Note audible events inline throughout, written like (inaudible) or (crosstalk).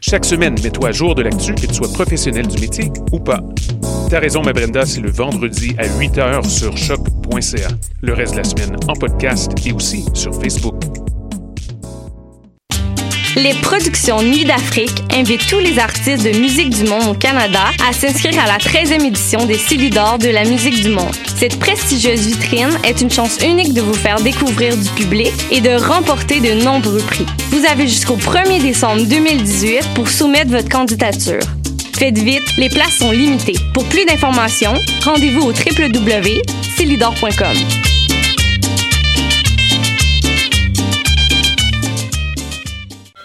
Chaque semaine, mets-toi à jour de l'actu, que tu sois professionnel du métier ou pas. T'as raison, ma Brenda, c'est le vendredi à 8h sur choc.ca. Le reste de la semaine en podcast et aussi sur Facebook. Les productions Nuit d'Afrique invitent tous les artistes de musique du monde au Canada à s'inscrire à la 13e édition des Célidors de la musique du monde. Cette prestigieuse vitrine est une chance unique de vous faire découvrir du public et de remporter de nombreux prix. Vous avez jusqu'au 1er décembre 2018 pour soumettre votre candidature. Faites vite, les places sont limitées. Pour plus d'informations, rendez-vous au www.celidor.com.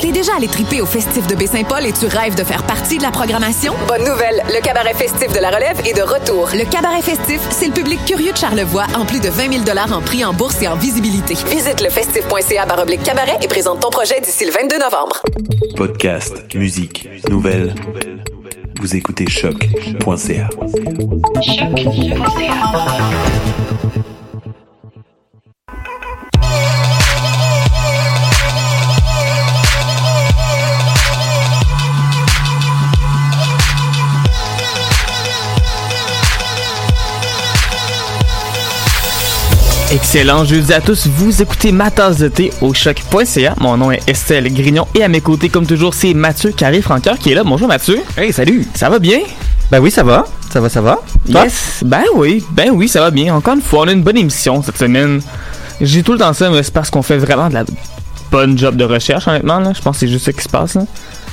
T'es déjà allé triper au festif de Baie-Saint-Paul et tu rêves de faire partie de la programmation? Bonne nouvelle! Le cabaret festif de la relève est de retour. Le cabaret festif, c'est le public curieux de Charlevoix en plus de 20 000 en prix en bourse et en visibilité. Visite le festif.ca baroblique cabaret et présente ton projet d'ici le 22 novembre. Podcast, musique, nouvelles. Vous écoutez choc.ca. Excellent jeudi à tous, vous écoutez ma tasse de thé au choc.ca. Mon nom est Estelle Grignon et à mes côtés, comme toujours, c'est Mathieu Carré-Francoeur qui est là. Bonjour Mathieu. Hey, salut! Ça va bien? Ben oui, ça va. Ça va, ça va. Toi? Yes. Ben oui, ben oui, ça va bien. Encore une fois, on a une bonne émission cette semaine. J'ai tout le temps ça, mais c'est parce qu'on fait vraiment de la bonne job de recherche, honnêtement. Là. Je pense que c'est juste ça qui se passe. Là.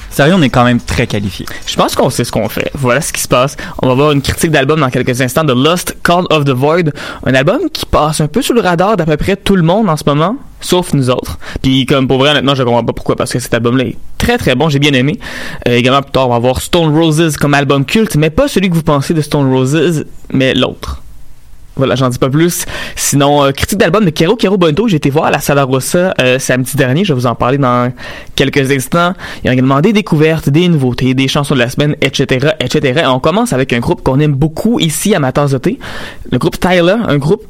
Sérieux, on est quand même très qualifié. Je pense qu'on sait ce qu'on fait. Voilà ce qui se passe. On va voir une critique d'album dans quelques instants de Lost Call of the Void. Un album qui passe un peu sous le radar d'à peu près tout le monde en ce moment, sauf nous autres. Puis comme pour vrai, honnêtement, je comprends pas pourquoi, parce que cet album-là est très très bon, j'ai bien aimé. Euh, également plus tard, on va voir Stone Roses comme album culte, mais pas celui que vous pensez de Stone Roses, mais l'autre. Voilà, j'en dis pas plus. Sinon, euh, critique d'album de Kero Kero Bonto, j'ai été voir à la Sala Rossa euh, samedi dernier. Je vais vous en parler dans quelques instants. Il y a également des découvertes, des nouveautés, des chansons de la semaine, etc., etc. Et on commence avec un groupe qu'on aime beaucoup ici à ma tasse de thé. Le groupe Tyler, un groupe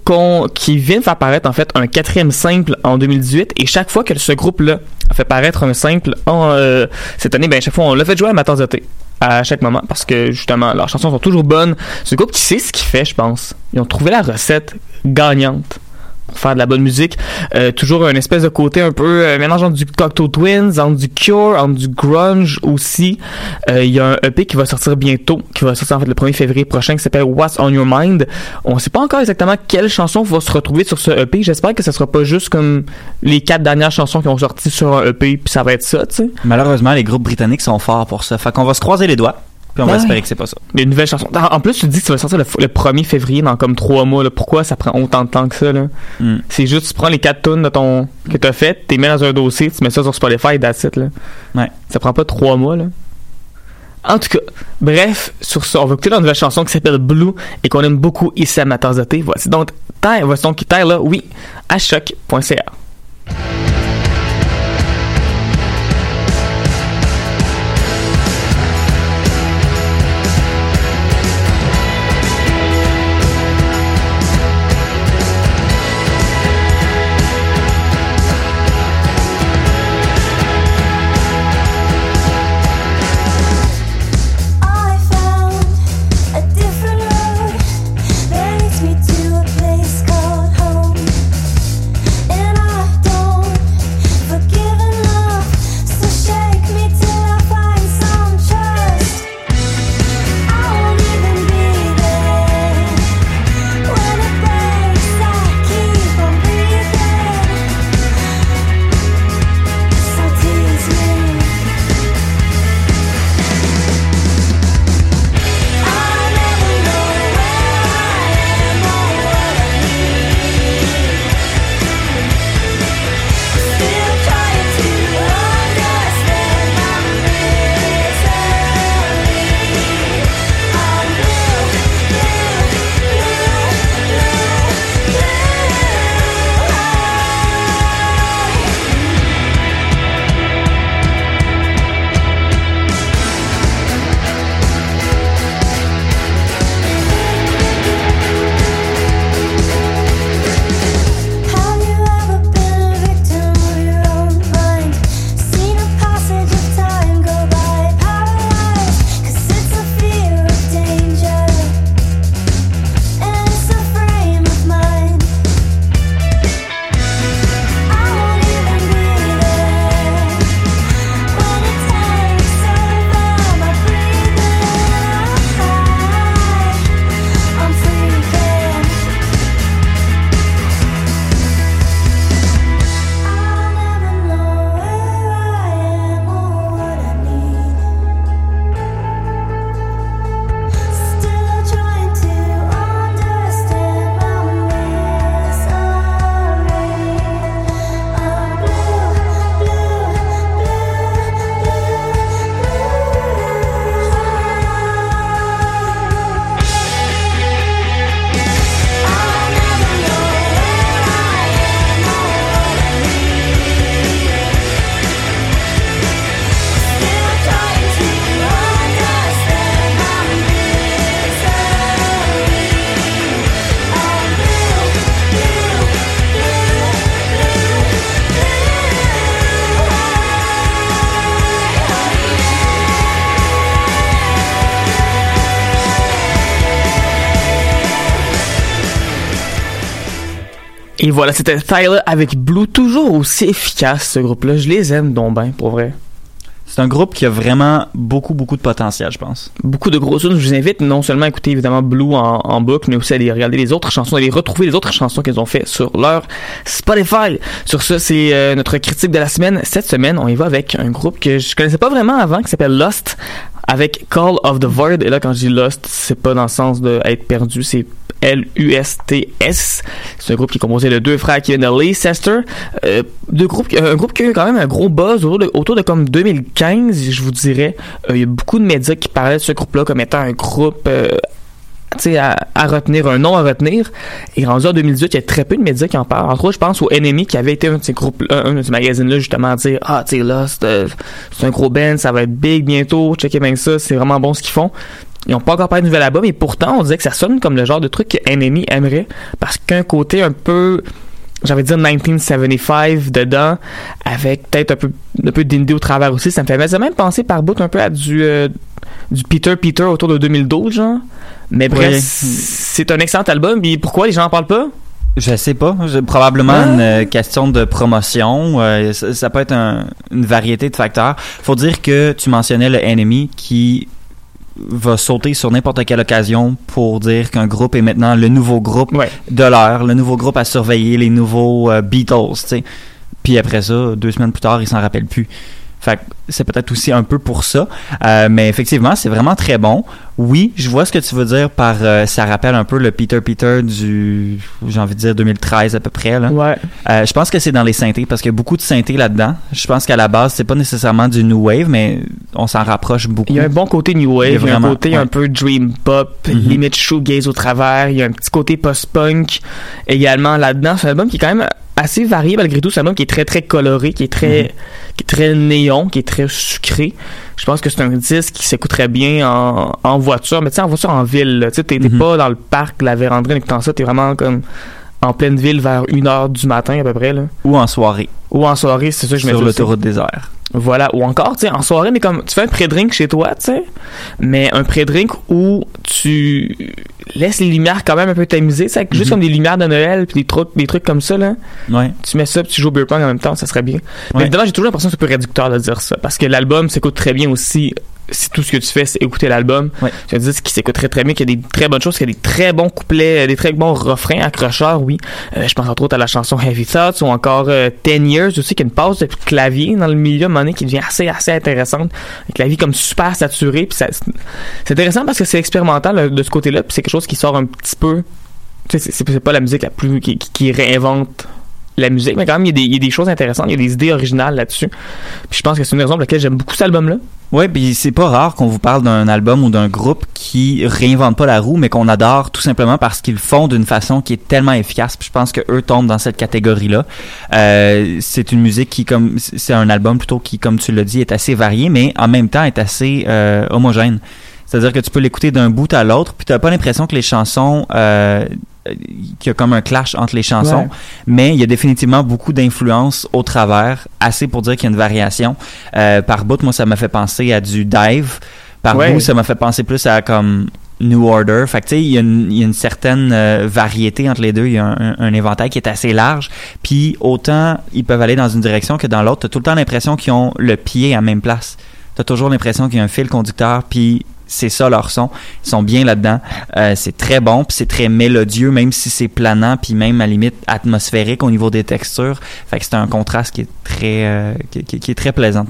qui vient de faire paraître en fait un quatrième simple en 2018. Et chaque fois que ce groupe-là fait paraître un simple en, euh, cette année, ben chaque fois on l'a fait jouer à ma tasse de thé à chaque moment parce que justement leurs chansons sont toujours bonnes. C'est un groupe qui sait ce qu'il fait, je pense. Ils ont trouvé la recette gagnante faire de la bonne musique. Euh, toujours un espèce de côté un peu euh, mélange entre du Cocteau Twins, entre du Cure, entre du grunge aussi. Euh, Il y a un EP qui va sortir bientôt, qui va sortir en fait le 1er février prochain, qui s'appelle What's on Your Mind. On sait pas encore exactement quelle chanson va se retrouver sur ce EP. J'espère que ce sera pas juste comme les quatre dernières chansons qui ont sorti sur un EP, puis ça va être ça, tu sais. Malheureusement, les groupes britanniques sont forts pour ça. Fait qu'on va se croiser les doigts. Puis on va espérer que c'est pas ça. Les nouvelles chansons. En en plus, tu te dis que ça va sortir le, le 1er février dans comme trois mois. Là. Pourquoi ça prend autant de temps que ça? Là? Mm. C'est juste, tu prends les quatre tunes de ton, que t'as fait, tu les mets dans un dossier, tu mets ça sur Spotify, that's it, là. Ouais. Ça prend pas trois mois, là. En tout cas, bref, sur ça, on va écouter la nouvelle chanson qui s'appelle Blue et qu'on aime beaucoup ici à ma tasse de thé. Voici donc, voici donc Tyler, oui, à choc.ca. Et voilà, c'était Tyler avec Blue, toujours aussi efficace ce groupe-là. Je les aime donc bien, pour vrai. C'est un groupe qui a vraiment beaucoup, beaucoup de potentiel, je pense. Beaucoup de gros tunes. Je vous invite non seulement à écouter évidemment Blue en, en boucle, mais aussi à aller regarder les autres chansons, à aller retrouver les autres chansons qu'ils ont fait sur leur Spotify. Sur ce, c'est euh, notre critique de la semaine. Cette semaine, on y va avec un groupe que je connaissais pas vraiment avant, qui s'appelle Lost, avec Call of the Void. Et là, quand je dis Lost, c'est pas dans le sens de être perdu, c'est L-U-S-T-S. C'est un groupe qui est composé de deux frères qui viennent de Leicester. Euh, deux groupes, un groupe qui a eu quand même un gros buzz autour de, comme 2015, je vous dirais. Euh, il y a beaucoup de médias qui parlaient de ce groupe-là comme étant un groupe euh, à, à retenir, un nom à retenir. Et rendu en 2018, il y a très peu de médias qui en parlent. Entre autres, je pense au Enemy, qui avait été un de ces groupes, un, de ces magazines-là, justement, à dire, ah, tu là, c'est euh, c'est un gros band, ça va être big bientôt, checkez bien ça, c'est vraiment bon ce qu'ils font. Ils n'ont pas encore parlé de nouvel album, mais pourtant, on disait que ça sonne comme le genre de truc que Enemy aimerait. Parce qu'un côté un peu, j'avais dire 1975 dedans, avec peut-être un peu, un peu d'indie au travers aussi. Ça me fait même penser par bout un peu à du, euh, du Peter Peter autour de 2012, genre. Mais bref, Ouais. c'est un excellent album. Puis pourquoi les gens en parlent pas? Je sais pas. Probablement Ah. une euh, question de promotion. euh, ça, ça peut être un- une variété de facteurs. Faut dire que tu mentionnais le Enemy qui va sauter sur n'importe quelle occasion pour dire qu'un groupe est maintenant le nouveau groupe Ouais. de l'heure, le nouveau groupe à surveiller, les nouveaux euh, Beatles, tu sais. Puis après ça, deux semaines plus tard, ils s'en rappellent plus. Fait c'est peut-être aussi un peu pour ça. Euh, mais effectivement, c'est vraiment très bon. Oui, je vois ce que tu veux dire par euh, ça rappelle un peu le Peter Peter du j'ai envie de dire 2013 à peu près là. Ouais. Euh, je pense que c'est dans les synthés parce qu'il y a beaucoup de synthés là-dedans. Je pense qu'à la base, c'est pas nécessairement du new wave mais on s'en rapproche beaucoup. Il y a un bon côté new wave, il y a, un côté ouais. un peu dream pop, Mhm. limite shoegaze au travers, il y a un petit côté post-punk également là-dedans. C'est un album qui est quand même assez varié malgré tout. C'est un album qui est très très coloré, qui est très, Mhm. qui est très néon, qui est très sucré. Je pense que c'est un disque qui s'écouterait bien en, en voiture, mais tu sais, en voiture en ville. Tu sais, t'es Mhm. pas dans le parc, la vérandrie en écoutant ça, t'es vraiment comme en pleine ville vers 1h du matin à peu près. Là. Ou en soirée Ou en soirée, c'est ça que je me sur l'autoroute des airs. Voilà, ou encore, tu sais, en soirée, mais comme tu fais un pré-drink chez toi, tu sais, mais un pré-drink où tu laisses les lumières quand même un peu tamisées, tu sais, avec juste Mhm. comme des lumières de Noël puis des trucs, des trucs comme ça là. Ouais. Tu mets ça, puis tu joues au beer pong en même temps, ça serait bien. Mais évidemment, j'ai toujours l'impression que c'est un peu réducteur de dire ça, parce que l'album s'écoute très bien aussi. Si tout ce que tu fais, c'est écouter l'album, Ouais. je te dis ce qui s'écoute très très bien, qu'il y a des très bonnes choses, qu'il y a des très bons couplets, des très bons refrains accrocheurs, oui. Euh, je pense entre autres à la chanson Heavy Thoughts ou encore euh, Ten Years aussi, qui a une pause de clavier dans le milieu, un donné, qui devient assez assez intéressante. Un clavier comme super saturé, puis ça- c'est intéressant parce que c'est expérimental euh, de ce côté-là, puis c'est quelque chose qui sort un petit peu. Tu sais, c'est- c'est c'est pas la musique la plus qui réinvente la musique, mais quand même, il y, a des, il y a des choses intéressantes, il y a des idées originales là-dessus. Puis je pense que c'est une raison pour laquelle j'aime beaucoup cet album-là. Ouais, puis c'est pas rare qu'on vous parle d'un album ou d'un groupe qui réinvente pas la roue, mais qu'on adore tout simplement parce qu'ils le font d'une façon qui est tellement efficace. Puis je pense que eux tombent dans cette catégorie-là. Euh, c'est une musique qui, comme c'est un album plutôt qui, comme tu l'as dit, est assez varié, mais en même temps est assez euh, homogène. C'est-à-dire que tu peux l'écouter d'un bout à l'autre, puis t'as pas l'impression que les chansons, euh, qu'il y a comme un clash entre les chansons, Ouais. mais il y a définitivement beaucoup d'influence au travers, assez pour dire qu'il y a une variation. Euh, par bout, moi, ça m'a fait penser à du dive. Par Ouais. bout, ça m'a fait penser plus à comme New Order. Fait que tu sais, il y, a une- il y a une certaine euh, variété entre les deux. Il y a un, un- un éventail qui est assez large. Puis autant ils peuvent aller dans une direction que dans l'autre. T'as tout le temps l'impression qu'ils ont le pied à la même place. T'as toujours l'impression qu'il y a un fil conducteur. Puis c'est ça leur son. Ils sont bien là-dedans. Euh, c'est très bon, puis c'est très mélodieux, même si c'est planant, puis même à limite atmosphérique au niveau des textures. Fait que c'est un contraste qui est très, euh, qui est très plaisant.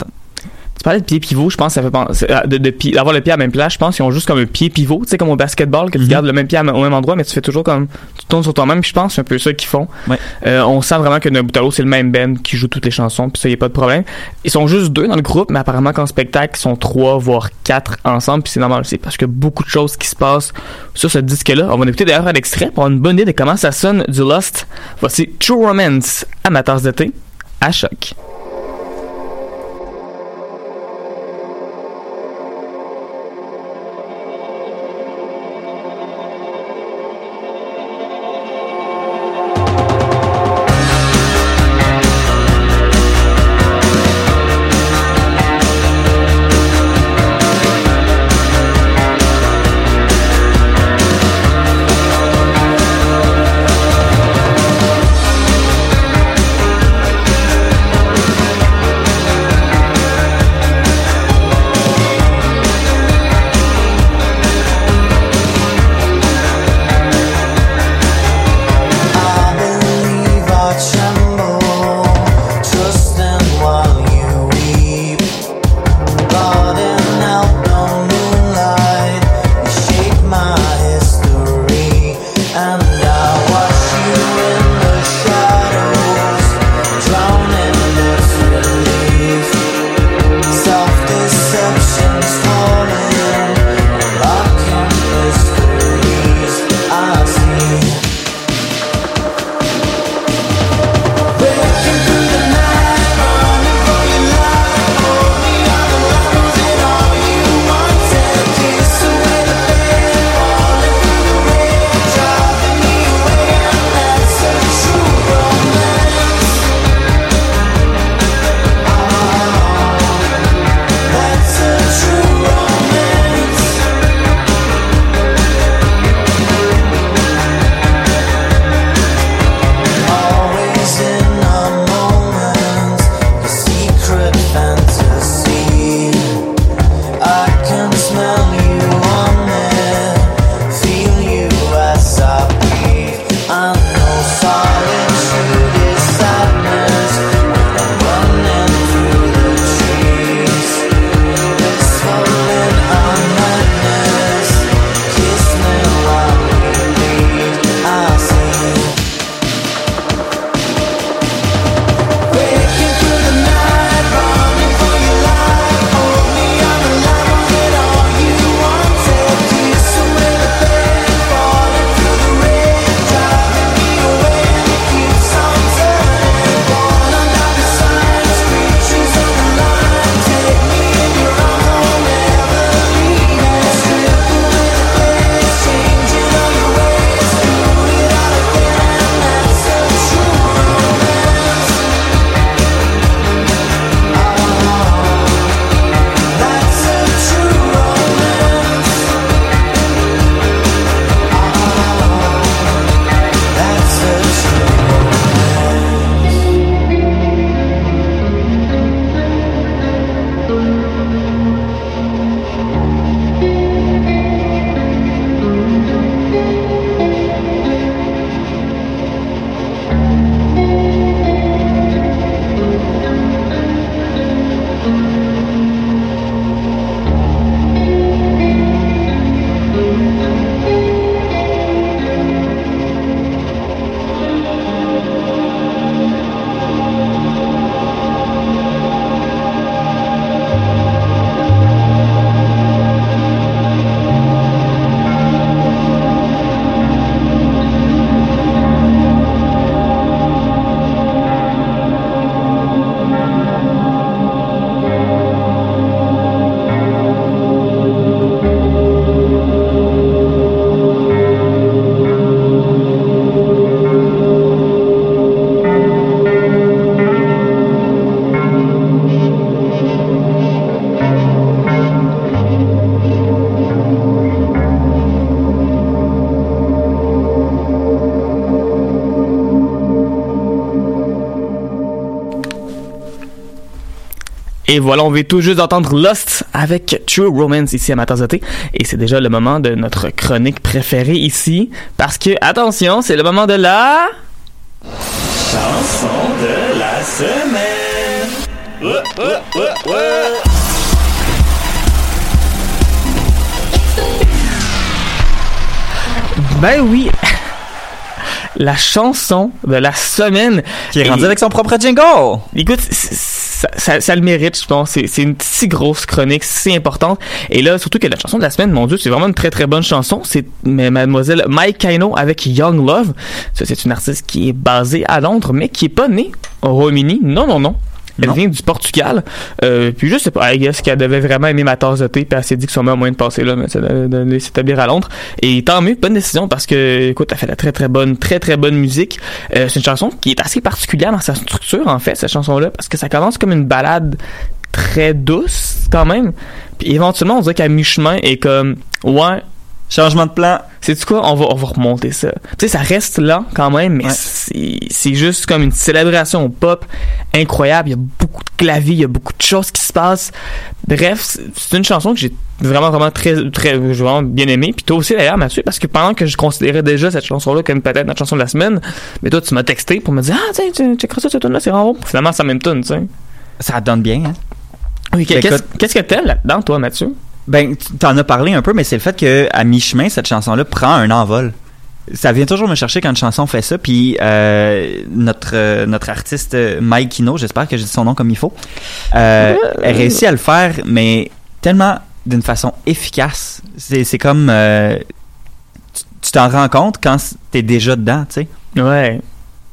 Tu parlais de pied pivot, je pense que ça fait penser à- de, d'avoir le pied à la même place. Je pense qu'ils ont juste comme un pied pivot, tu sais, comme au basketball, que tu Mhm. gardes le même pied au même endroit, mais tu fais toujours comme tu tournes sur toi-même. Puis je pense que c'est un peu ça qu'ils font. Ouais. Euh, on sent vraiment que Nobutalo c'est le même band qui joue toutes les chansons, puis ça y a pas de problème. Ils sont juste deux dans le groupe, mais apparemment qu'en spectacle ils sont trois voire quatre ensemble, puis c'est normal, c'est parce que beaucoup de choses qui se passent sur ce disque-là. On va écouter d'ailleurs un extrait pour avoir une bonne idée de comment ça sonne du Lost. Voici True Romance de thé à choc. Et voilà, on vient tout juste d'entendre Lost avec True Romance ici à Matanzoté. Et c'est déjà le moment de notre chronique préférée ici. Parce que, attention, c'est le moment de la... Chanson de la semaine. Ben oui, (laughs) la chanson de la semaine. Qui est Et- rendu avec son propre jingle. Écoute, ça, le mérite. C'est, une si grosse chronique, si importante. Et là, surtout que la chanson de la semaine, mon Dieu, c'est vraiment une très très bonne chanson. C'est Mademoiselle Mike Kino avec Young Love. C'est une artiste qui est basée à Londres, mais qui est pas née au Royaume-Uni. Non, non, non. Elle Non. vient du Portugal. Euh, puis je sais pas, guess qu'elle devait vraiment aimer ma tasse de thé, puis elle s'est dit que son meilleur moyen de passer là, mais c'est de s'établir à Londres. Et tant mieux, bonne décision, parce que, écoute, elle fait de la très très bonne, très très bonne musique. Euh, c'est une chanson qui est assez particulière dans sa structure, en fait, cette chanson-là, parce que ça commence comme une balade très douce, quand même. Puis éventuellement, on dirait qu'à mi-chemin, est comme, ouais, Changement de plan. c'est quoi? On va on va remonter ça. Tu sais ça reste là quand même mais Ouais. c'est juste comme une célébration pop incroyable. Il y a beaucoup de claviers il y a beaucoup de choses qui se passent. Bref c'est- une chanson que j'ai vraiment vraiment très très j'ai vraiment bien aimé puis toi aussi d'ailleurs Mathieu parce que pendant que je considérais déjà cette chanson là comme peut-être notre chanson de la semaine mais toi tu m'as texté pour me dire ah tiens tu checkera ça cette tune là c'est vraiment bon finalement c'est la même tune tu sais. Ça donne bien, hein? oui qu'est-ce que t'aimes là-dedans toi Mathieu? Ben, tu t'en as parlé un peu, mais c'est le fait que à mi-chemin, cette chanson-là prend un envol. Ça vient toujours me chercher quand une chanson fait ça. Puis euh, notre euh, notre artiste euh, Mike Kino, j'espère que j'ai dit son nom comme il faut, euh, réussit à le faire, mais tellement d'une façon efficace. C'est comme tu t'en rends compte quand t'es déjà dedans, tu sais. ouais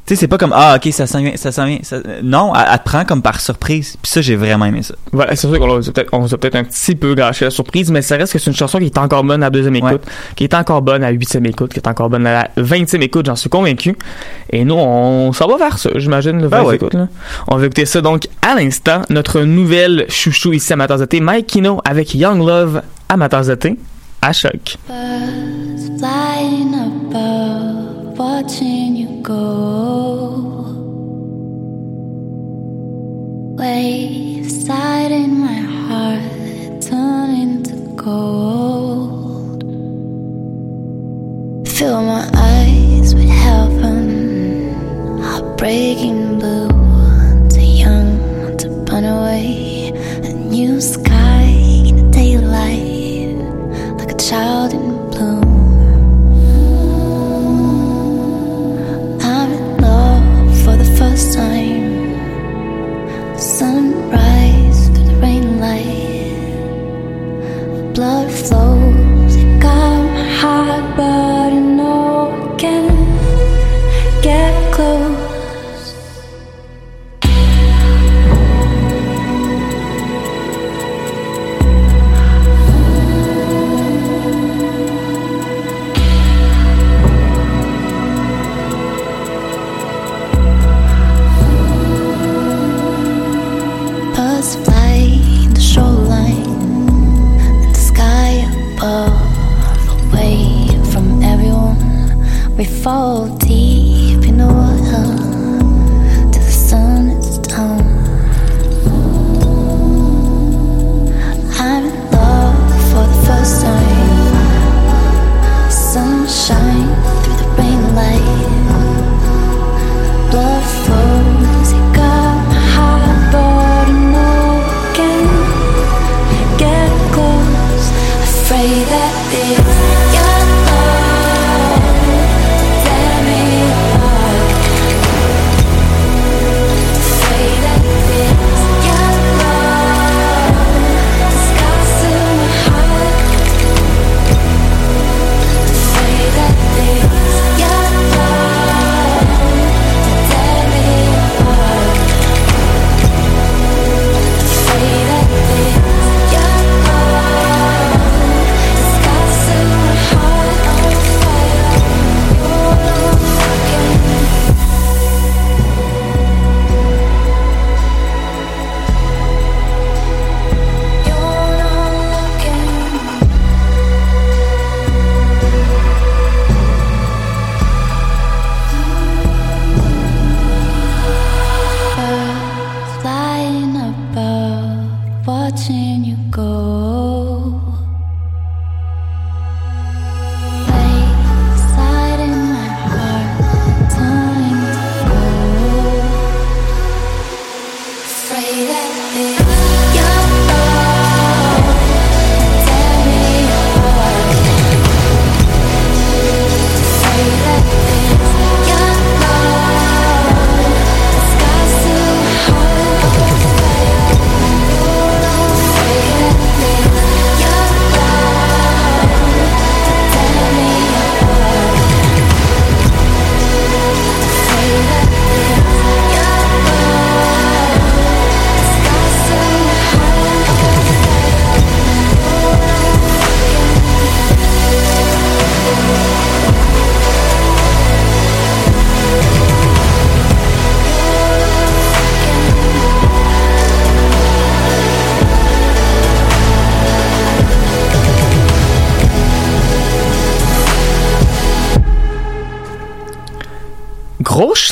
Tu sais, c'est pas comme ah ok ça s'en vient, ça s'en vient. ça- Non, elle, elle te prend comme par surprise. Puis ça, j'ai vraiment aimé ça. Voilà, c'est sûr qu'on a peut-être, on s'est peut-être un petit peu gâché la surprise, mais ça reste que c'est une chanson qui est encore bonne à la deuxième Ouais. écoute, qui est encore bonne à la huitième écoute, qui est encore bonne à la vingtième écoute, j'en suis convaincu. Et nous, on s'en va vers ça, j'imagine, le Ben 20 ouais. écoutes, là. On va écouter ça donc à l'instant, notre nouvelle chouchou ici à Matanzate, Mike Kino avec Young Love à à choc. Birds flying above, watching you go. waves. I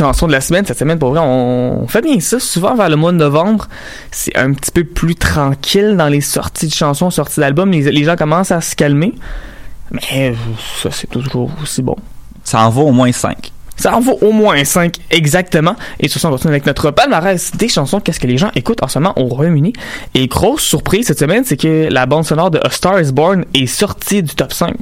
chanson de la semaine cette semaine, pour vrai, on, on fait bien ça. Souvent vers le mois de novembre, c'est un petit peu plus tranquille dans les sorties de chansons, sorties d'albums. Les, les gens commencent à se calmer. Mais ça, c'est toujours aussi bon. Ça en vaut au moins 5. Ça en vaut au moins 5 exactement. Et ce sont on continue avec notre palmarès des chansons. Qu'est-ce que les gens écoutent en ce moment au Royaume-Uni? Et grosse surprise cette semaine, c'est que la bande sonore de A Star is Born est sortie du top 5.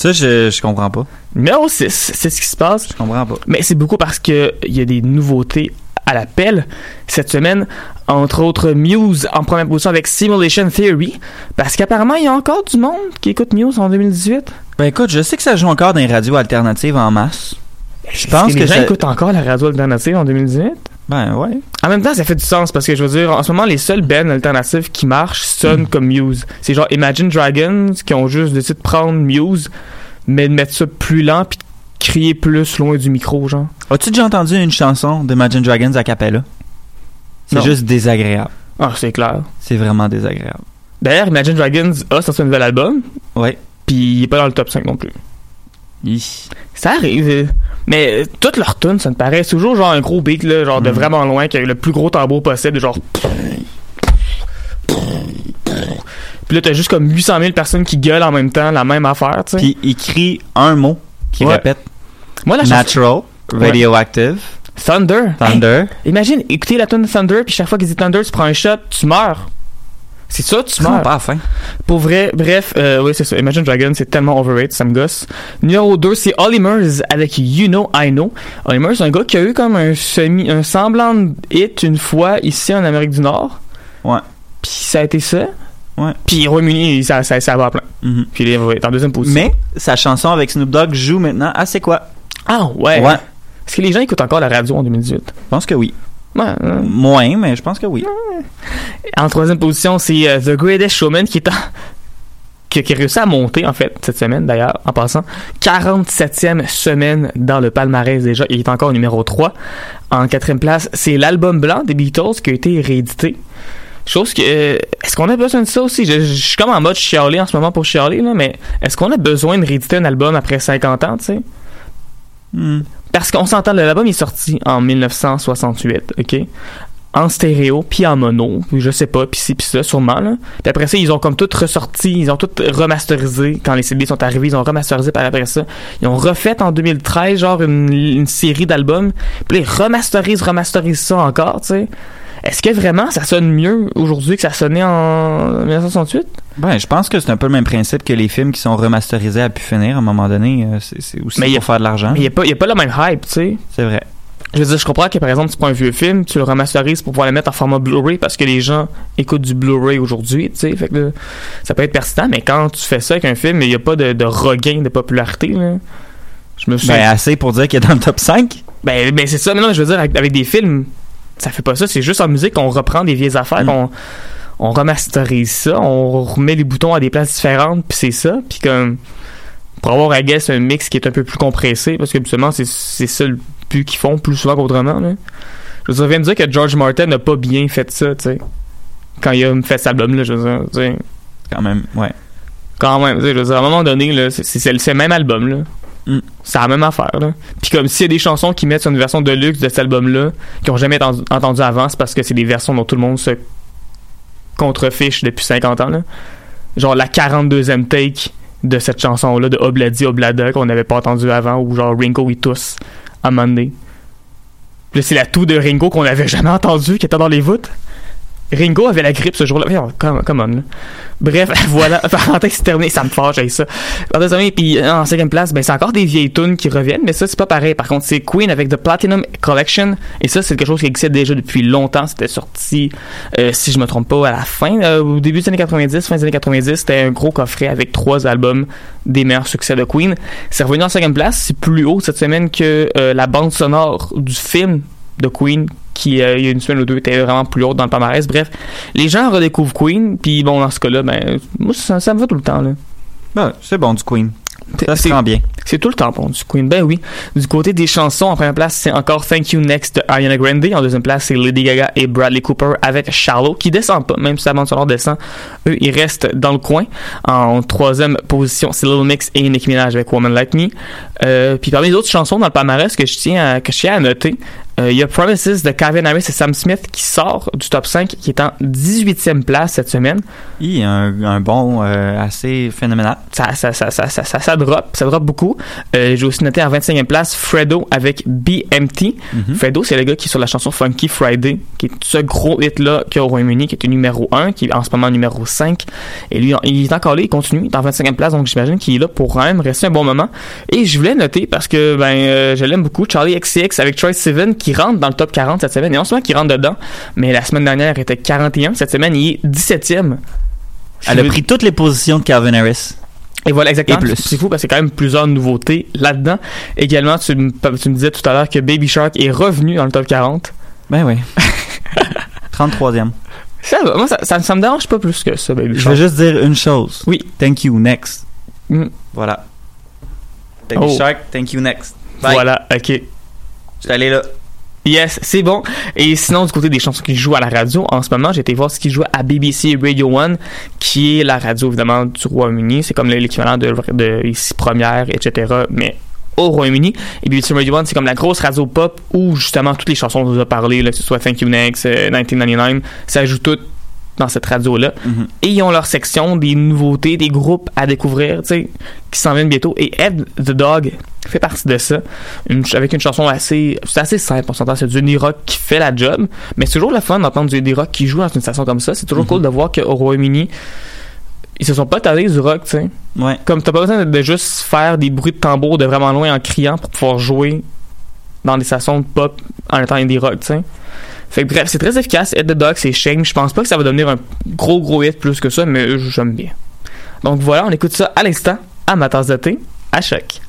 Ça, je, je comprends pas. Numéro 6, c'est ce qui se passe. Je comprends pas. Mais c'est beaucoup parce que il y a des nouveautés à l'appel cette semaine, entre autres Muse en première position avec Simulation Theory, parce qu'apparemment il y a encore du monde qui écoute Muse en 2018. Ben écoute, je sais que ça joue encore dans les radios alternatives en masse. Je Est-ce pense que que les gens ça- écoutent encore la radio alternative en 2018. Ben ouais. En même temps, ça fait du sens parce que je veux dire, en ce moment, les seuls bands alternatifs qui marchent sonnent comme Muse. C'est genre Imagine Dragons qui ont juste décidé de prendre Muse, mais de mettre ça plus lent puis de crier plus loin du micro, genre. As-tu déjà entendu une chanson d'Imagine Dragons à cappella? C'est juste désagréable. Ah, c'est clair. C'est vraiment désagréable. D'ailleurs, Imagine Dragons a sorti un nouvel album, Ouais. puis il est pas dans le top 5 non plus. Hi. Ça arrive. Mais euh, toutes leurs tunes, ça me paraît c'est toujours genre un gros beat, là, genre de Mm. vraiment loin, qui a le plus gros tambour possible, genre. Puis là, t'as juste comme 800 000 personnes qui gueulent en même temps la même affaire, tu sais. Puis il crie un mot qui Ouais. répète Moi, la Natural, Radioactive, Thunder. Thunder. Hey, imagine, écouter la tune Thunder, puis chaque fois qu'ils disent Thunder, tu prends un shot, tu meurs. C'est ça, tu meurs. pas à la fin? Pour vrai, bref, euh, oui, c'est ça. Imagine Dragon, c'est tellement overrated, ça me gosse. Numéro 2, c'est Murs avec You Know I Know. Murs, c'est un gars qui a eu comme un semi, un semblant de hit une fois ici en Amérique du Nord. Ouais. Puis ça a été ça. Ouais. Puis Royaume-Uni, ça, ça, ça va à plein. Mhm. Puis il est en deuxième position. Mais sa chanson avec Snoop Dogg joue maintenant à C'est quoi? Ah ouais. Ouais. Est-ce que les gens écoutent encore la radio en 2018? Je pense que oui. Ouais. Moins, mais je pense que oui. En troisième position, c'est euh, The Greatest Showman qui est en... (laughs) qui, qui a réussi à monter, en fait, cette semaine, d'ailleurs, en passant. 47e semaine dans le palmarès déjà. Il est encore numéro 3. En quatrième place, c'est l'album blanc des Beatles qui a été réédité. Chose que... euh, est-ce qu'on a besoin de ça aussi? Je, je suis comme en mode chialer en ce moment pour chialer, là, mais est-ce qu'on a besoin de rééditer un album après 50 ans, tu sais? Hmm. Parce qu'on s'entend, l'album est sorti en 1968, OK? En stéréo, puis en mono, puis je sais pas, puis ci, puis ça, sûrement, là. Puis après ça, ils ont comme tout ressorti, ils ont tout remasterisé. Quand les CD sont arrivés, ils ont remasterisé par après ça. Ils ont refait en 2013, genre, une, une série d'albums. Puis ils remasterisent, remasterisent ça encore, tu sais. Est-ce que vraiment ça sonne mieux aujourd'hui que ça sonnait en 1968? Ben, je pense que c'est un peu le même principe que les films qui sont remasterisés à pu finir à un moment donné. euh, C'est aussi Mais pour a- faire de l'argent. Mais il n'y a, pas- y a pas le même hype, tu sais. C'est vrai. Je veux dire, je comprends que par exemple, tu prends un vieux film, tu le remasterises pour pouvoir le mettre en format Blu-ray parce que les gens écoutent du Blu-ray aujourd'hui, tu sais. Fait que là, ça peut être pertinent, mais quand tu fais ça avec un film, il n'y a pas de, de regain de popularité, là. Je me suis. Ben, assez pour dire qu'il est dans le top 5. Ben, ben c'est ça. Mais non, je veux dire, avec, avec des films, ça fait pas ça. C'est juste en musique qu'on reprend des vieilles affaires, Mm. qu'on on remasterise ça, on remet les boutons à des places différentes, puis c'est ça. Puis comme pour avoir, I guess, un mix qui est un peu plus compressé, parce que justement, c'est c'est ça le but qu'ils font plus souvent qu'autrement. Je veux dire, de dire que George Martin n'a pas bien fait ça, tu sais. Quand il a fait cet album-là, je veux dire, tu sais. Quand même, ouais. Quand même, tu sais, je veux dire, à un moment donné, là, c'est- le même album, là. Mm. C'est la même affaire, là. Puis comme s'il y a des chansons qui mettent sur une version de luxe de cet album-là, qui ont jamais entendu avant, c'est parce que c'est des versions dont tout le monde se contrefiche depuis 50 ans, là. Genre la 42e take de cette chanson-là de Obladi Oblada qu'on n'avait pas entendu avant, ou genre Ringo Itus à Monday. Puis c'est la toux de Ringo qu'on n'avait (laughs) jamais entendu, qui était dans les voûtes. Ringo avait la grippe ce jour-là. Come, come on. là. Bref, (laughs) voilà. Parenthèse terminée, ça me fâche, j'ai ça. Parenthèse terminée, puis euh, en cinquième place, ben, c'est encore des vieilles tunes qui reviennent, mais ça, c'est pas pareil. Par contre, c'est Queen avec The Platinum Collection. Et ça, c'est quelque chose qui existait déjà depuis longtemps. C'était sorti, euh, si je me trompe pas, à la fin, euh, au début des années 90, fin des années 90. C'était un gros coffret avec trois albums des meilleurs succès de Queen. C'est revenu en cinquième place. C'est plus haut cette semaine que la bande sonore du film de Queen qui euh, il y a une semaine ou deux était vraiment plus haute dans le palmarès. Bref, les gens redécouvrent Queen, puis bon dans ce cas-là, ben moi ça, ça me va tout le temps là. Ben, c'est bon du Queen. Ça se C'est- rend bien. C'est tout le temps bon du Queen. Ben oui. Du côté des chansons, en première place, c'est encore Thank You Next de Ariana Grande. En deuxième place, c'est Lady Gaga et Bradley Cooper avec Shallow, qui descend pas, même si la bande sonore descend. Eux, ils restent dans le coin. En troisième position, c'est Little Mix et Nicki Minaj avec Woman Like Me. Euh, puis parmi les autres chansons dans le palmarès que je tiens à, que je tiens à noter, il y a Promises de Calvin Harris et Sam Smith qui sort du top 5, qui est en 18e place cette semaine. Il un, un bon euh, assez phénoménal. ça, ça, ça, ça, ça, ça, ça drop, ça drop beaucoup. Euh, J'ai aussi noté en 25e place Fredo avec BMT. Mhm. Fredo, c'est le gars qui est sur la chanson Funky Friday, qui est ce gros hit-là qu'il y a au Royaume-Uni, qui est numéro 1, qui est en ce moment numéro 5. Et lui, il est encore là, il continue, il est en 25e place, donc j'imagine qu'il est là pour quand même rester un bon moment. Et je voulais noter, parce que ben, euh, je l'aime beaucoup, Charlie XCX avec Troy qui rentre dans le top 40 cette semaine. Et non seulement qu'il rentre dedans, mais la semaine dernière était 41. Cette semaine, il est 17e. Elle a pris toutes les positions de Calvin Harris. Et voilà, exactement. C'est fou parce qu'il y a quand même plusieurs nouveautés là-dedans. Également, tu, me- tu me disais tout à l'heure que Baby Shark est revenu dans le top 40. Ben oui. (laughs) 33e. Ça va, moi, ça, ça, ça me dérange pas plus que ça, Baby Je Shark. vais juste dire une chose. Oui. Thank you, next. Mm. Voilà. Baby Oh. Shark, thank you, next. Bye. Voilà, ok. Je suis allé là. Yes, c'est bon. Et sinon, du côté des chansons qui jouent à la radio, en ce moment, j'ai été voir ce qui joue à BBC Radio 1, qui est la radio, évidemment, du Royaume-Uni. C'est comme l'équivalent de, de ici Première, etc., mais au Royaume-Uni. Et BBC Radio 1, c'est comme la grosse radio pop où, justement, toutes les chansons dont on a parlé, là, que ce soit Thank You Next, euh, 1999, ça joue toutes dans cette radio-là. Mhm. Et ils ont leur section des nouveautés, des groupes à découvrir, tu sais, qui s'en viennent bientôt. Et Ed the Dog fait partie de ça, une, avec une chanson assez, c'est assez simple, on s'entend, c'est du indie rock qui fait la job, mais c'est toujours le fun d'entendre du indie rock qui joue dans une station comme ça. C'est toujours Mhm. cool de voir qu'au Royaume-Uni, ils se sont pas tardés du rock, tu sais. Ouais. Comme t'as pas besoin de, de juste faire des bruits de tambour de vraiment loin en criant pour pouvoir jouer dans des stations de pop en étant indie rock, tu sais. Fait que bref, c'est très efficace. Hit the Dog, c'est Shame. Je pense pas que ça va devenir un gros gros hit plus que ça, mais j'aime bien. Donc voilà, on écoute ça à l'instant, à ma tasse de thé, à choc.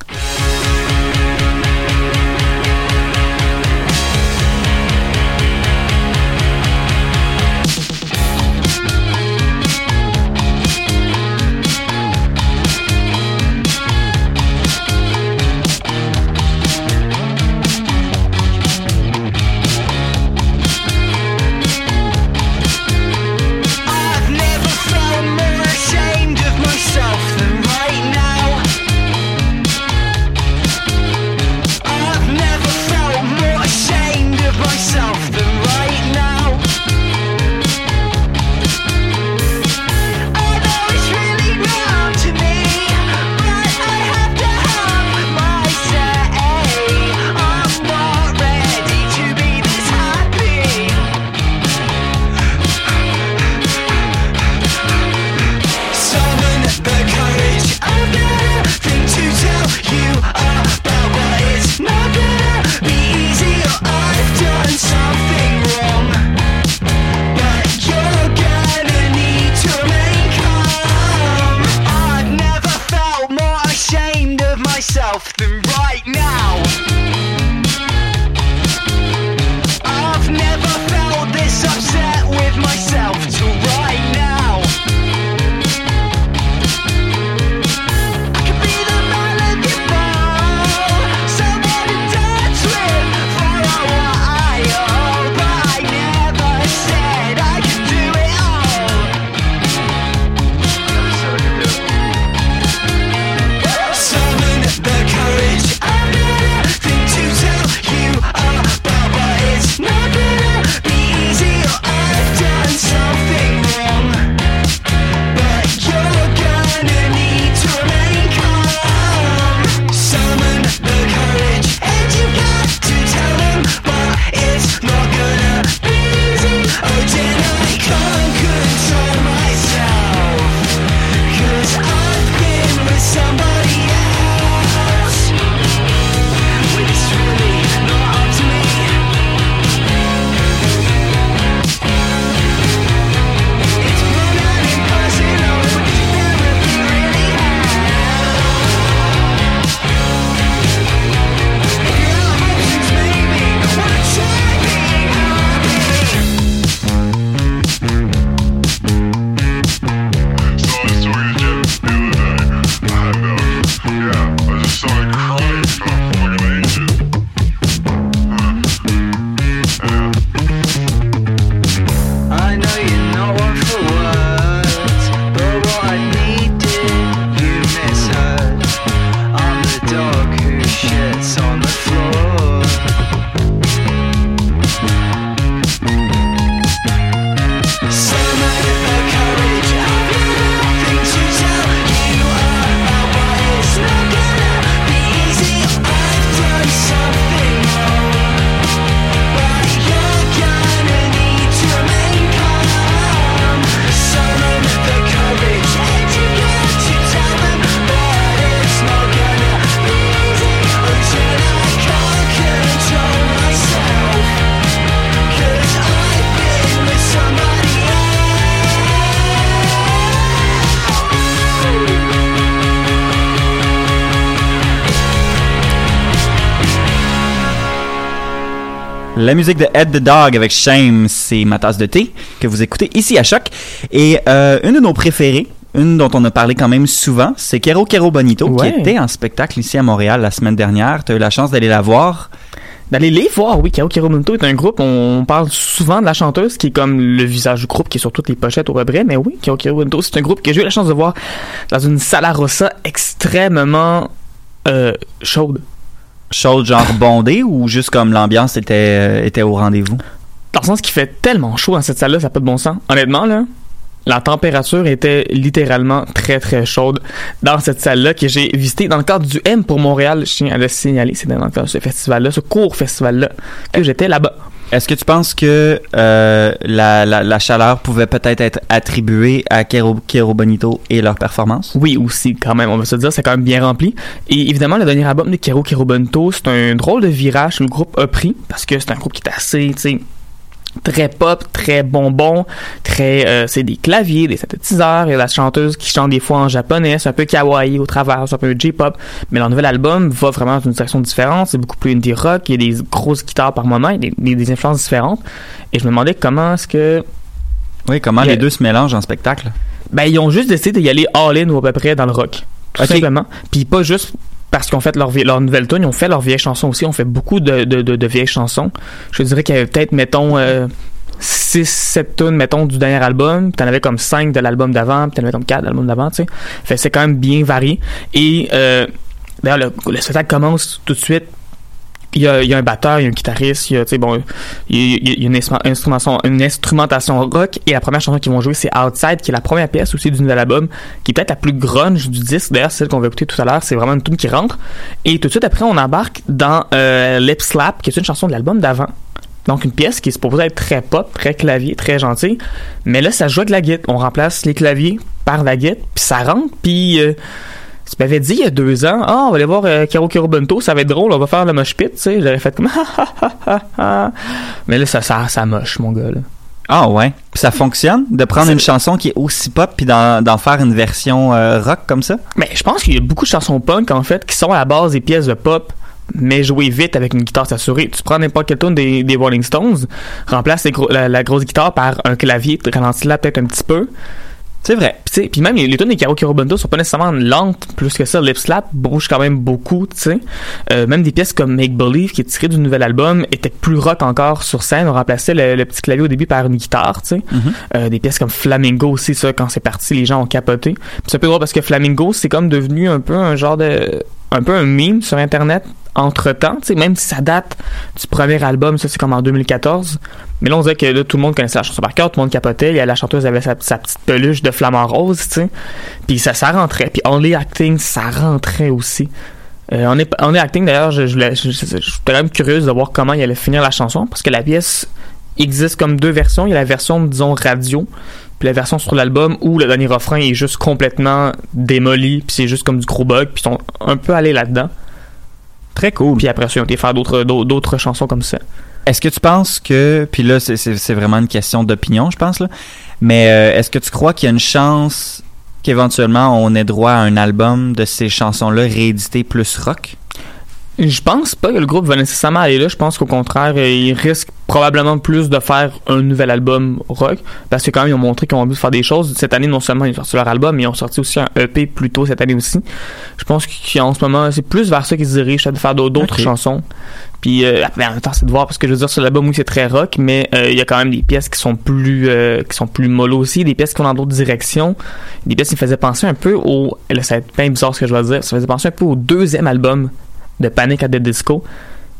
La musique de Head the Dog avec Shame, c'est ma tasse de thé que vous écoutez ici à Choc. Et euh, une de nos préférées, une dont on a parlé quand même souvent, c'est Kero Kero Bonito, Ouais. qui était en spectacle ici à Montréal la semaine dernière. Tu as eu la chance d'aller la voir? D'aller les voir, oui, Kao Kiromunto est un groupe, on parle souvent de la chanteuse qui est comme le visage du groupe qui est sur toutes les pochettes au rebret, mais oui, Kao Kiromunto, c'est un groupe que j'ai eu la chance de voir dans une sala rossa extrêmement euh, chaude. Chaude, genre bondée ou juste comme l'ambiance était, euh, était au rendez-vous? Dans le sens qu'il fait tellement chaud dans cette salle-là, ça n'a pas de bon sens. Honnêtement, là, la température était littéralement très très chaude dans cette salle-là que j'ai visité dans le cadre du M pour Montréal. Je tiens à le signaler, c'est dans le cadre de ce festival-là, ce court festival-là, que j'étais là-bas. Est-ce que tu penses que euh, la, la, la chaleur pouvait peut-être être attribuée à Kero, Kero Bonito et leur performance? Oui, aussi, quand même, on va se dire, c'est quand même bien rempli. Et évidemment, le dernier album de Kero Kerobento, c'est un drôle de virage que le groupe a pris, parce que c'est un groupe qui est assez, tu sais, très pop, très bonbon, très, euh, c'est des claviers, des synthétiseurs, et la chanteuse qui chante des fois en japonais, c'est un peu kawaii au travers, c'est un peu J-pop, mais leur nouvel album va vraiment dans une direction différente, c'est beaucoup plus indie rock, il y a des grosses guitares par moment, il y a des, des influences différentes, et je me demandais comment est-ce que Oui, comment a- les deux se mélangent en spectacle? ben, ils ont juste décidé d'y aller all-in ou à peu près dans le rock. Tout simplement. Puis pas juste parce qu'ils ont fait leur, leur nouvelle tune, ils ont fait leurs vieilles chansons aussi. On fait beaucoup de, de, de, vieilles chansons. Je dirais qu'il y avait peut-être, mettons, 6, 7 tunes, mettons, du dernier album. Puis T'en avais comme 5 de l'album d'avant, puis t'en avais comme 4 de l'album d'avant, tu sais. Fait c'est quand même bien varié. Et, euh, d'ailleurs, le, le spectacle commence tout de suite il y, a, y a un batteur, il y a un guitariste, il y a, bon, il y a, il y a une, instru- instrumentation, une instrumentation rock et la première chanson qu'ils vont jouer, c'est Outside, qui est la première pièce aussi du nouvel album, qui est peut-être la plus grunge du disque. D'ailleurs, celle qu'on va écouter tout à l'heure, c'est vraiment une tune qui rentre. Et tout de suite après, on embarque dans euh, Lip Slap, qui est une chanson de l'album d'avant. Donc une pièce qui est supposée être très pop, très clavier, très gentille. Mais là, ça joue avec la guitare. On remplace les claviers par la guitare, puis ça rentre, puis... euh, tu m'avais dit il y a deux ans, ah, on va aller voir euh, Karo Bento, ça va être drôle, on va faire le mosh pit, tu sais. J'aurais fait comme. (laughs) Mais là, ça, ça, ça moche, mon gars, là. Ah ouais. Puis ça fonctionne de prendre une chanson qui est aussi pop puis d'en faire une version euh, rock comme ça? Mais je pense qu'il y a beaucoup de chansons punk, en fait, qui sont à la base des pièces de pop, mais jouées vite avec une guitare saturée. Tu prends n'importe quel tune des, des Rolling Stones, remplace les la, la grosse guitare par un clavier, ralentis-la peut-être un petit peu. C'est vrai. Puis, même les, les tunes des Karo Bento sont pas nécessairement lentes plus que ça. Lip Slap bouge quand même beaucoup, tu sais. Euh, même des pièces comme Make Believe, qui est tiré du nouvel album, étaient plus rock encore sur scène. On remplaçait le, le petit clavier au début par une guitare, tu sais. Mhm. Euh, des pièces comme Flamingo aussi, ça, quand c'est parti, les gens ont capoté. Puis c'est un peu drôle parce que Flamingo, c'est comme devenu un peu un genre de... un peu un meme sur Internet entre-temps, même si ça date du premier album, ça c'est comme en 2014. Mais là, on dirait que là, tout le monde connaissait la chanson par cœur, tout le monde capotait. La chanteuse avait sa, petite peluche de flamant rose, tu sais. Puis ça, ça rentrait. Puis Only Acting, ça rentrait aussi. Euh, acting d'ailleurs, je, je, j'étais quand même curieuse de voir comment il allait finir la chanson parce que la pièce existe comme deux versions. Il y a la version, disons, radio, puis la version sur l'album où le dernier refrain est juste complètement démoli, puis c'est juste comme du gros bug, puis ils sont un peu allés là-dedans. Très cool. Puis après ça, ils ont été faire d'autres, d'autres d'autres chansons comme ça. Est-ce que tu penses que, puis là, c'est- c'est c'est vraiment une question d'opinion, je pense, là, mais euh, est-ce que tu crois qu'il y a une chance qu'éventuellement on ait droit à un album de ces chansons-là réédité plus rock? Je pense pas que le groupe va nécessairement aller là. Je pense qu'au contraire, ils risquent probablement plus de faire un nouvel album rock. Parce que quand même, ils ont montré qu'ils ont envie de faire des choses. Cette année, non seulement ils ont sorti leur album, mais ils ont sorti aussi un EP plus tôt cette année aussi. Je pense qu'en ce moment, c'est plus vers ça qu'ils se dirigent, de faire d'autres chansons. Puis euh, en même temps, c'est de voir parce que je veux dire sur l'album oui c'est très rock, mais euh, il y a quand même des pièces qui sont plus euh, qui sont plus mollo aussi, des pièces qui vont dans d'autres directions, des pièces qui me faisaient penser un peu au là ça va être bien bizarre ce que je vais dire, ça faisait penser un peu au deuxième album de Panic at the Disco.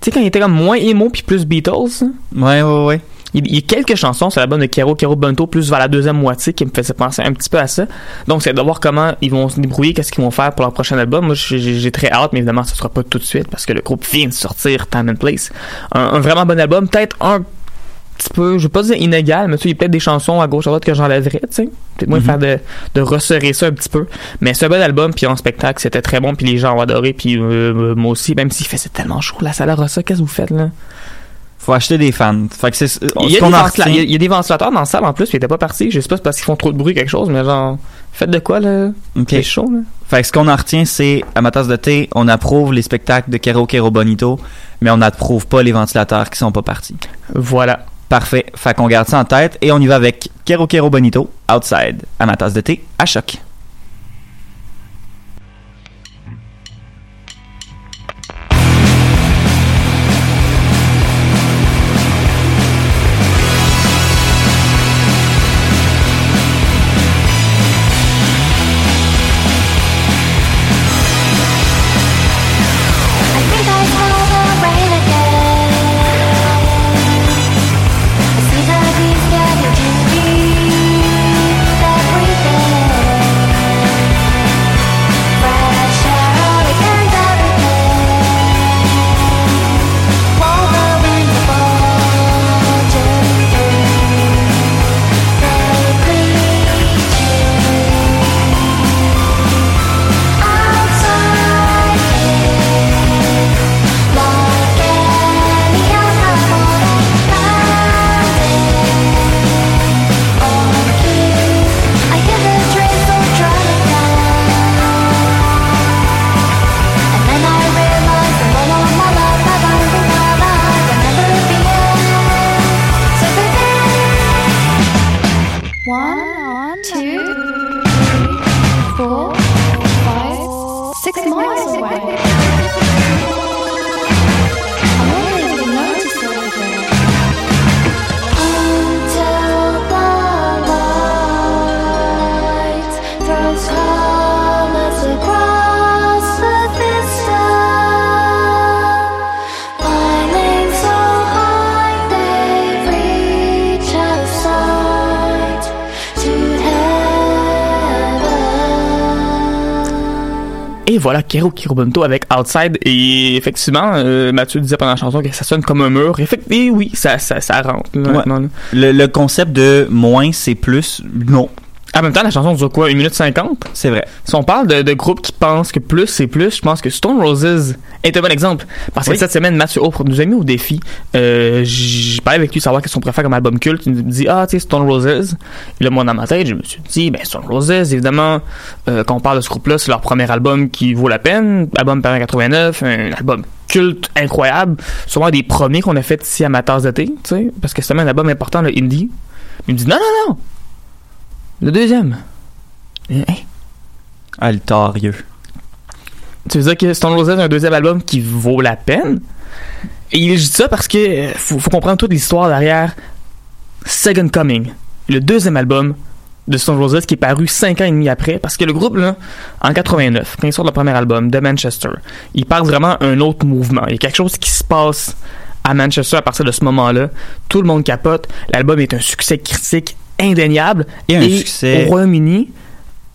Tu sais quand il était comme moins emo puis plus Beatles, hein? Ouais, ouais, ouais. il y a quelques chansons sur l'album de Kero Kero Bunto plus vers la deuxième moitié qui me faisaient penser un petit peu à ça. Donc c'est de voir comment ils vont se débrouiller, qu'est-ce qu'ils vont faire pour leur prochain album. Moi j'ai très hâte, mais évidemment ça sera pas tout de suite parce que le groupe vient de sortir Time and Place. Un, un vraiment bon album, peut-être un petit peu, je vais pas dire inégal, mais tu sais, il y a peut-être des chansons à gauche à droite que j'enlèverais, tu sais. Peut-être moins Mhm. faire de, de resserrer ça un petit peu. Mais un bon album, puis en spectacle, c'était très bon, puis les gens ont adoré, puis euh, moi aussi, même s'il faisait tellement chaud, la salle à Rossa, qu'est-ce que vous faites là? Faut acheter des fans. Fait que c'est Il ce il y a- des ventilateurs dans la salle en plus, puis il était pas parti. Je sais pas si c'est parce qu'ils font trop de bruit quelque chose, mais genre, Faites de quoi, là? C'est chaud, là. Fait que ce qu'on en retient, c'est à ma tasse de thé, on approuve les spectacles de Kero Kero Bonito, mais on n'approuve pas les ventilateurs qui sont pas partis. Voilà. Parfait. Fait qu'on garde ça en tête et on y va avec Kero Kero Bonito, Outside, à ma tasse de thé, à choc. Et voilà, Kero Kirobunto avec Outside. Et effectivement, euh, Mathieu disait pendant la chanson que ça sonne comme un mur. Et oui, ça, ça, ça rentre. là, Ouais. honnêtement, là. Le, le concept de moins c'est plus, non, En même temps, la chanson dure quoi? 1 minute 50? c'est vrai. Si on parle de, de groupes qui pensent que plus c'est plus, je pense que Stone Roses est un bon exemple. Parce que cette semaine, Mathieu Aubre nous a mis au défi. Euh, j'ai parlé avec lui savoir qu'est-ce qu'on préfère comme album culte. Il nous dit, ah, tu sais, Stone Roses. Et là, moi, dans ma tête, je me suis dit, ben, Stone Roses, évidemment, euh, quand on parle de ce groupe-là, c'est leur premier album qui vaut la peine. Album paru en 89, un album culte incroyable. Sûrement des premiers qu'on a fait ici à ma tasse de thé, tu sais. Parce que même un album important, le indie. Il me dit, non, non, non. Le deuxième. Hein? Altarieux. Tu veux dire que Stone Roses a un deuxième album qui vaut la peine? Et je dis ça parce que euh, faut, faut comprendre toute l'histoire derrière Second Coming, le deuxième album de Stone Roses qui est paru cinq ans et demi après. Parce que le groupe, là, en 89, quand ils sortent le premier album de Manchester, ils partent vraiment un autre mouvement. Il y a quelque chose qui se passe à Manchester à partir de ce moment-là. Tout le monde capote. L'album est un succès critique indéniable. Et un succès- au Royaume-Uni,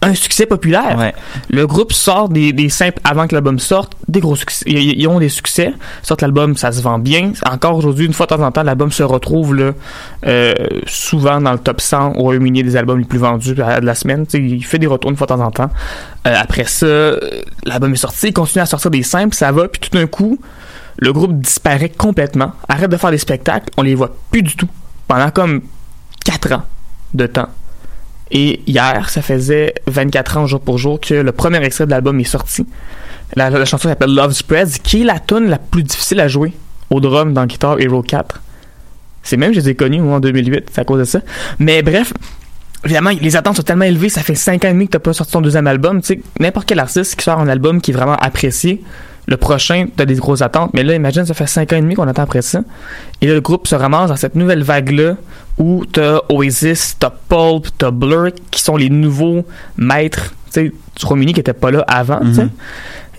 un succès populaire. Ouais. Le groupe sort des, des simples avant que l'album sorte, des gros succès. Ils, ils ont des succès. Sortent l'album, ça se vend bien. Encore aujourd'hui, une fois de temps en temps, l'album se retrouve là, euh, souvent dans le top 100 au Royaume-Uni des albums les plus vendus de la, semaine. Il fait des retours une fois de temps en temps. Euh, après ça, euh, l'album est sorti, il continue à sortir des simples, ça va, puis tout d'un coup, le groupe disparaît complètement, arrête de faire des spectacles, on les voit plus du tout pendant comme 4 ans de temps. Et hier, ça faisait 24 ans jour pour jour que le premier extrait de l'album est sorti. La, la chanson s'appelle Love Spreads, qui est la tune la plus difficile à jouer au drum dans Guitar Hero 4. C'est même, je les ai connus moi, en 2008, c'est à cause de ça. Mais bref, évidemment, les attentes sont tellement élevées, ça fait 5 ans et demi que t'as pas sorti ton deuxième album. Tu sais, n'importe quel artiste qui sort un album qui est vraiment apprécié, le prochain, t'as des grosses attentes. Mais là, imagine, ça fait 5 ans et demi qu'on attend après ça. Et là, le groupe se ramasse dans cette nouvelle vague-là où t'as Oasis, t'as Pulp, t'as Blur, qui sont les nouveaux maîtres, tu sais, du Royaume-Uni qui étaient pas là avant, tu sais. Mhm.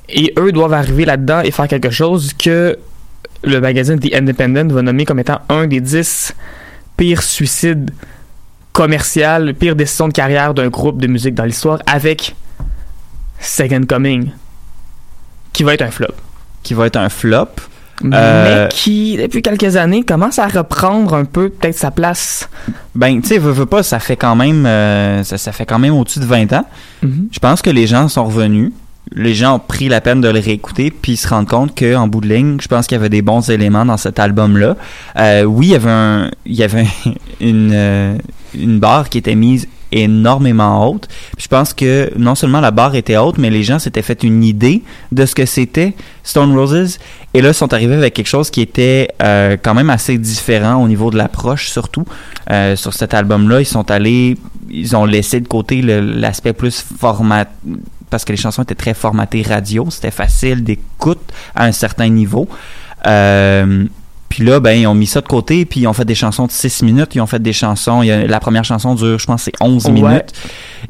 Et eux doivent arriver là-dedans et faire quelque chose que le magazine The Independent va nommer comme étant un des 10 pires suicides commerciaux, pires décisions de carrière d'un groupe de musique dans l'histoire avec Second Coming, qui va être un flop. Qui va être un flop. Mais Euh, qui, depuis quelques années, commence à reprendre un peu peut-être sa place. Ben, tu sais, veux, veux pas, ça fait quand même, euh, ça, ça fait quand même au-dessus de 20 ans. Mhm. Je pense que les gens sont revenus. Les gens ont pris la peine de le réécouter puis se rendent compte qu'en bout de ligne, je pense qu'il y avait des bons éléments dans cet album-là. Euh, oui, il y avait un, il y avait (laughs) une, une barre qui était mise énormément haute. Je pense que non seulement la barre était haute, mais les gens s'étaient fait une idée de ce que c'était Stone Roses. Et là, ils sont arrivés avec quelque chose qui était euh, quand même assez différent au niveau de l'approche, surtout. Euh, sur cet album-là, ils sont allés, ils ont laissé de côté l'aspect plus format parce que les chansons étaient très formatées radio, c'était facile d'écoute à un certain niveau. Euh, puis là, ben, ils ont mis ça de côté, puis ils ont fait des chansons de 6 minutes, ils ont fait des chansons, il a- la première chanson dure, je pense, c'est 11 Ouais. minutes.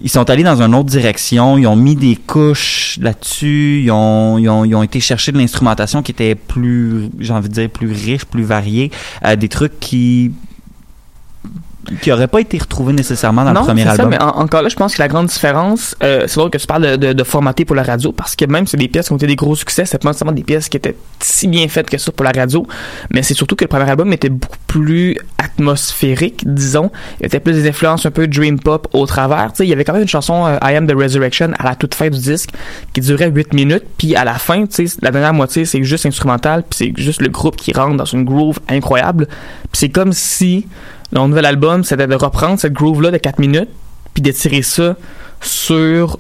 Ils sont allés dans une autre direction, ils ont mis des couches là-dessus, ils ont, ils, ont, ils ont été chercher de l'instrumentation qui était plus, j'ai envie de dire, plus riche, plus variée, euh, des trucs qui qui n'auraient pas été retrouvés nécessairement dans non, le premier album. ça, mais en- encore là, je pense que la grande différence, euh, c'est drôle que tu parles de, de, de formater pour la radio, parce que même c'est des pièces qui ont été des gros succès, c'est pas nécessairement des pièces qui étaient si bien faites que ça pour la radio, mais c'est surtout que le premier album était beaucoup plus atmosphérique, disons. Il y avait plus des influences un peu dream pop au travers. Tu sais, il y avait quand même une chanson euh, I Am the Resurrection à la toute fin du disque qui durait 8 minutes, puis à la fin, tu sais, la dernière moitié, c'est juste instrumental, puis c'est juste le groupe qui rentre dans une groove incroyable. Puis c'est comme si leur nouvel album, c'était de reprendre cette groove-là de 4 minutes, puis d'étirer ça sur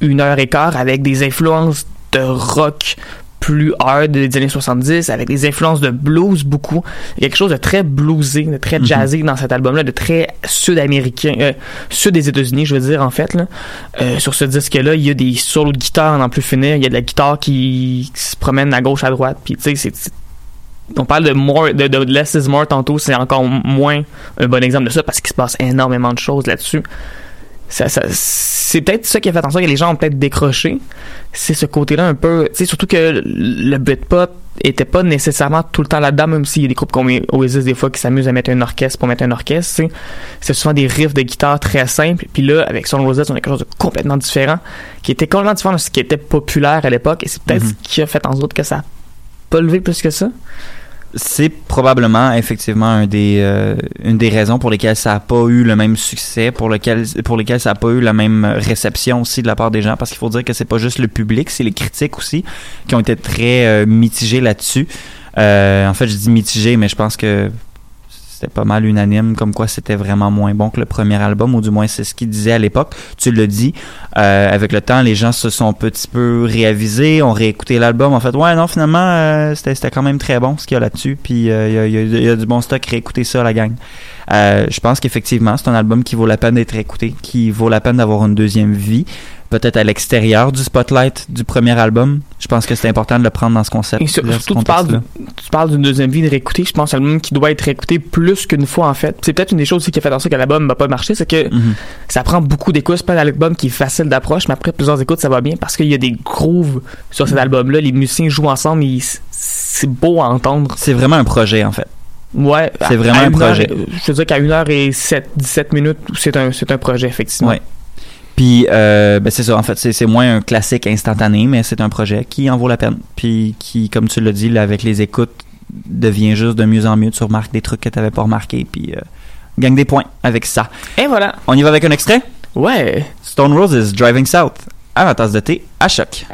une heure et quart avec des influences de rock plus hard des années 70, avec des influences de blues beaucoup. Il y a quelque chose de très bluesé, de très Mhm. jazzé dans cet album-là, de très sud-américain, euh, sud des États-Unis, je veux dire, en fait. Là. Euh, sur ce disque-là, il y a des solos de guitare à n'en plus finir, il y a de la guitare qui, qui se promène à gauche, à droite, puis tu sais, c'est on parle de more de, de less is more tantôt c'est encore moins un bon exemple de ça parce qu'il se passe énormément de choses là-dessus. Ça, ça- c'est peut-être ça qui a fait en sorte que les gens ont peut-être décroché. C'est ce côté-là un peu tu sais surtout que le Britpop était pas nécessairement tout le temps là-dedans même s'il y a des groupes comme Oasis des fois qui s'amusent à mettre un orchestre pour mettre un orchestre c'est souvent des riffs de guitare très simples. Puis là avec Son Roses on a quelque chose de complètement différent qui était complètement différent de ce qui était populaire à l'époque. Et c'est peut-être Mhm. ce qui a fait en sorte que ça a c'est probablement effectivement euh, une des raisons pour lesquelles ça n'a pas eu le même succès, pour, lesquelles ça n'a pas eu la même réception aussi de la part des gens, parce qu'il faut dire que c'est pas juste le public, c'est les critiques aussi qui ont été très euh, mitigés là-dessus. Euh, en fait, je dis mitigés, mais je pense que c'était pas mal unanime, comme quoi c'était vraiment moins bon que le premier album, ou du moins c'est ce qu'il disait à l'époque. Tu le dis, euh, avec le temps, les gens se sont un petit peu réavisés, ont réécouté l'album, en fait, ouais, non, finalement, euh, c'était quand même très bon ce qu'il y a là-dessus, puis euh, il y, a, du bon stock, réécoutez ça, la gang. Je pense qu'effectivement, c'est un album qui vaut la peine d'être écouté, qui vaut la peine d'avoir une deuxième vie, peut-être à l'extérieur du spotlight du premier album. Je pense que c'est important de le prendre dans ce concept. Et sur- là, ce surtout, tu parles, contexte-là. tu parles d'une deuxième vie de réécouter. Je pense à l'album qui doit être réécouté plus qu'une fois, en fait. C'est peut-être une des choses aussi qui a fait en sorte que l'album n'a pas marché, c'est que Mhm. ça prend beaucoup d'écoutes. C'est pas un album qui est facile d'approche, mais après plusieurs écoutes, ça va bien parce qu'il y a des grooves sur cet album-là. Les musiciens jouent ensemble, et c'est beau à entendre. C'est vraiment un projet, en fait. Ouais. C'est vraiment un heure- projet. je veux dire qu'à 1 heure et 7, 17 minutes, c'est un, c'est un projet, effectivement. Ouais. Puis, euh, ben c'est ça, en fait, c'est c'est moins un classique instantané, mais c'est un projet qui en vaut la peine. Puis, qui, comme tu l'as dit, là, avec les écoutes, devient juste de mieux en mieux. Tu remarques des trucs que tu n'avais pas remarqués, puis euh, gagne des points avec ça. Et voilà. On y va avec un extrait? Ouais. Stone Roses, Driving South, à la tasse de thé, à choc.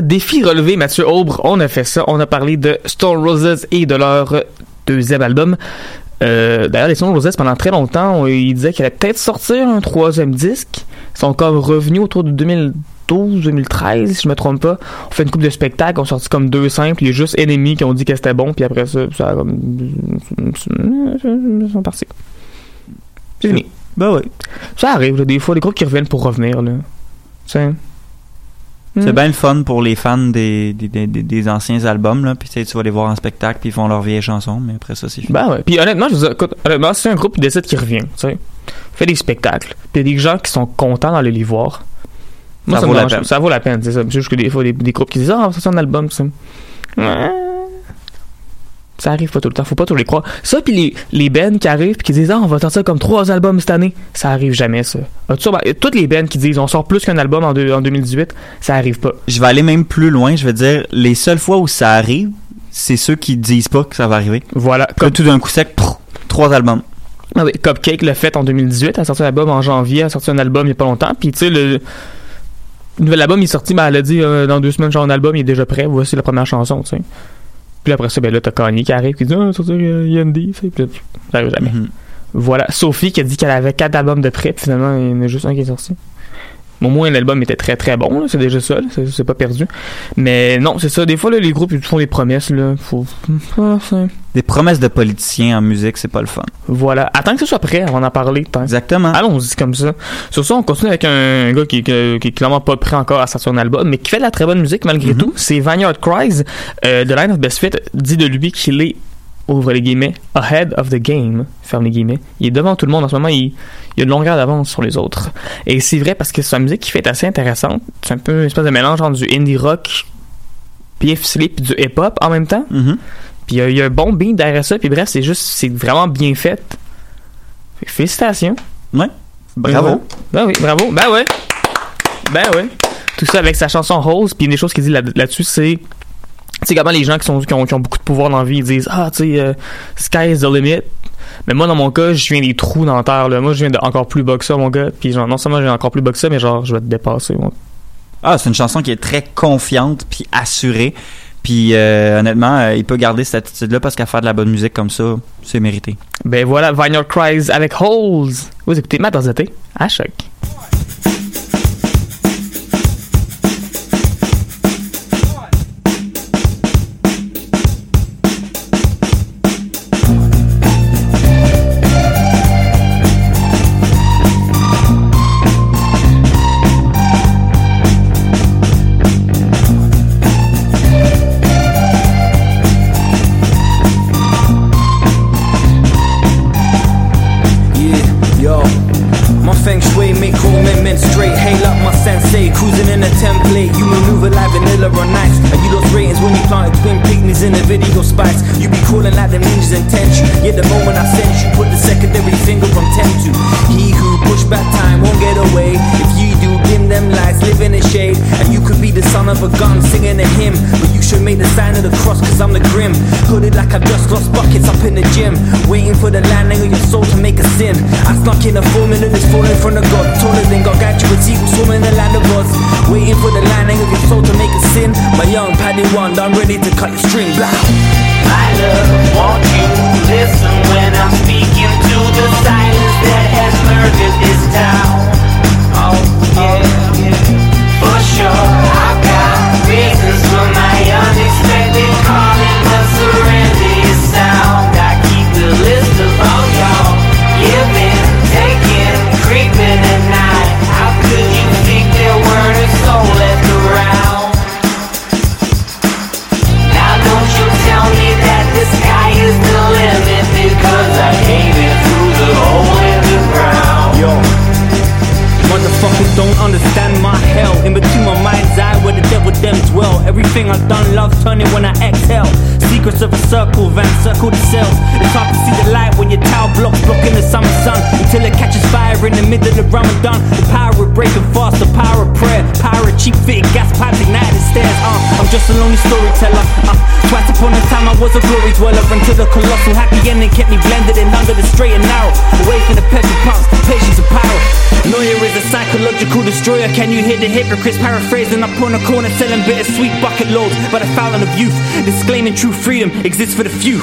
Défi relevé, Mathieu Aubre, on a fait ça. On a parlé de Stone Roses et de leur deuxième album. Euh, D'ailleurs, les Stone Roses, pendant très longtemps, on- ils disaient qu'ils allaient peut-être sortir un troisième disque. Ils sont encore revenus autour de 2012, 2013, si je me trompe pas. On fait une coupe de spectacles, on sorti comme deux simples. Il y a juste Enemy qui ont dit que c'était bon, puis après ça, ça a comme. Ils sont partis. C'est fini. Ben oui. Ça arrive, là, des fois, des groupes qui reviennent pour revenir, là. C'est. C'est Mm. bien le fun pour les fans des, des, des, des- anciens albums, là. Puis tu vas les voir en spectacle, puis ils font leurs vieilles chansons, mais après ça, c'est fini. Ben ouais. Puis honnêtement, je écoute, honnêtement, c'est un groupe qui décide qu'il revient, tu sais. Fait des spectacles. Puis il y a des gens qui sont contents d'aller les voir. Moi, Ça ça, vaut me la peine. Ça vaut la peine, c'est ça. C'est juste que des fois, des, des groupes qui disent, ah, va sortir un album, ça. Ouais. Ça arrive pas tout le temps, faut pas tous les croire. Ça, puis les, les bands qui arrivent puis qui disent, ah, on va sortir comme trois albums cette année, ça arrive jamais, ça. Toutes les bands qui disent, on sort plus qu'un album en, deux- en 2018, ça arrive pas. Je vais aller même plus loin, je vais dire, les seules fois où ça arrive, c'est ceux qui disent pas que ça va arriver. Voilà. Comme tout d'un coup sec, trois albums. Ah oui, Cupcake l'a fait en 2018, elle a sorti un album en janvier, elle a sorti un album il y a pas longtemps, puis tu sais, le, le nouvel album il est sorti, ben elle a dit euh, dans deux semaines, genre un album il est déjà prêt, voici la première chanson, tu sais. Puis après ça, ben là, t'as Kanye qui arrive, qui dit, ah, on va sortir euh, Yandy, tu sais, puis là, ça arrive jamais. Mhm. Voilà, Sophie qui a dit qu'elle avait quatre albums de prêt, puis finalement, il y en a juste un qui est sorti. Au moins, l'album était très très bon, c'est déjà ça, c'est pas perdu. Mais non, c'est ça, des fois, là, les groupes, ils font des promesses, là, faut... Ah, Des promesses de politiciens en musique, c'est pas le fun. Voilà, attends que ce soit prêt avant d'en parler, tant Exactement. Allons-y comme ça. Sur ça, on continue avec un gars qui, qui, qui est clairement pas prêt encore à sortir un album, mais qui fait de la très bonne musique malgré Mhm. tout. C'est Vineyard Cries. Euh, The Line of Best Fit dit de lui qu'il est, ouvre les guillemets, ahead of the game, ferme les guillemets. Il est devant tout le monde en ce moment, il, il a une longueur d'avance sur les autres. Et c'est vrai parce que sa musique qui fait assez intéressante. C'est un peu une espèce de mélange entre du indie rock, puis sleep, du hip-hop en même temps. Mhm. Puis il y a un bon beat derrière ça, puis bref, c'est juste, c'est vraiment bien fait. Félicitations. Bravo. Ben oui, bravo. Ben ouais. Ben ouais. Tout ça avec sa chanson Rose, puis une des choses qu'il dit là- là-dessus, c'est. Tu sais, comment les gens qui, sont, qui, ont, qui ont beaucoup de pouvoir dans la vie, ils disent Ah, tu sais, euh, sky is the limit. Mais moi, dans mon cas, je viens des trous dans la terre, là. Moi, je viens de encore plus bas que ça, mon gars. Puis, genre, non seulement j'ai encore plus bas que ça, mais genre, je vais te dépasser. moi. Ah, c'est une chanson qui est très confiante puis assurée. Puis euh, honnêtement, euh, il peut garder cette attitude-là parce qu'à faire de la bonne musique comme ça, c'est mérité. Ben voilà, Vineyard Cries avec Holes. Vous écoutez Matt à choc. Cut your string. Blah. Secrets of a circle, van circle the cells. It's hard to see the light your tower blocks blocking the summer sun. Until it catches fire in the middle of Ramadan. The power of breaking fast, the power of prayer. Power of cheap fitting gas pipes ignited stairs. Uh, I'm just a lonely storyteller. Uh, twice upon a time I was a glory dweller. Until the colossal happy ending kept me blended in under the straight and narrow. Away from the petrol pumps, patience and power. Lawyer is a psychological destroyer. Can you hear the hypocrites paraphrasing up on a corner selling bittersweet bucket loads by the fountain of youth? Disclaiming true freedom exists for the few.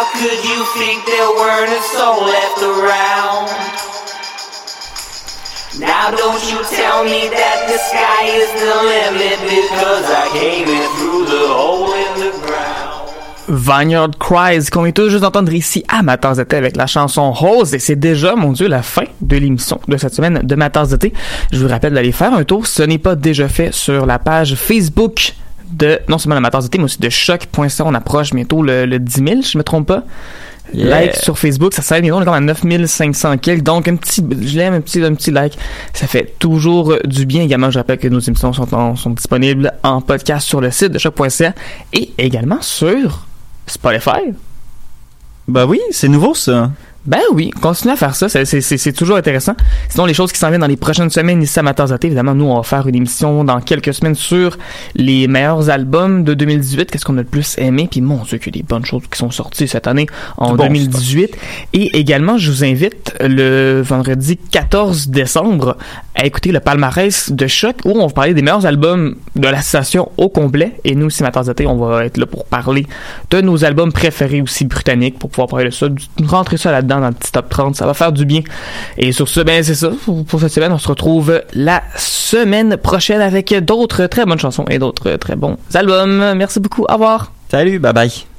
How could you think there weren't a soul left around? Now don't you tell me that the sky is the limit because I came in through the hole in the ground. Vineyard Cries, qu'on vient tout juste d'entendre ici à ma tasse d'été avec la chanson Rose. Et c'est déjà, mon Dieu, la fin de l'émission de cette semaine de ma tasse d'été. Je vous rappelle d'aller faire un tour. Ce n'est pas déjà fait sur la page Facebook de, non seulement de ma tasse d'été, mais aussi de choc.ca. On approche bientôt le, le 10 000, je me trompe pas. Yeah. Like sur Facebook, ça s'aide bientôt, on est comme à 9500 quelques. Donc, un petit, je l'aime, un petit, un petit like. Ça fait toujours du bien. Également, je rappelle que nos émissions sont, en- sont disponibles en podcast sur le site de choc.ca et également sur Spotify. Bah oui, c'est nouveau ça. Ben oui, continuez à faire ça, c'est- toujours intéressant. Sinon, les choses qui s'en viennent dans les prochaines semaines ici à Matanzate, évidemment, nous, on va faire une émission dans quelques semaines sur les meilleurs albums de 2018, qu'est-ce qu'on a le plus aimé, puis mon Dieu, qu'il y a des bonnes choses qui sont sorties cette année en Du bon 2018. Et également, je vous invite le vendredi 14 décembre à écouter le palmarès de Choc, où on va parler des meilleurs albums de la station au complet. Et nous, ici, Matanzate, on va être là pour parler de nos albums préférés aussi britanniques, pour pouvoir parler de ça, rentrer ça là-dedans dans le petit top 30, ça va faire du bien. Et sur ce, ben c'est ça, pour pour cette semaine, on se retrouve la semaine prochaine avec d'autres très bonnes chansons et d'autres très bons albums. Merci beaucoup, au revoir. Salut, bye bye.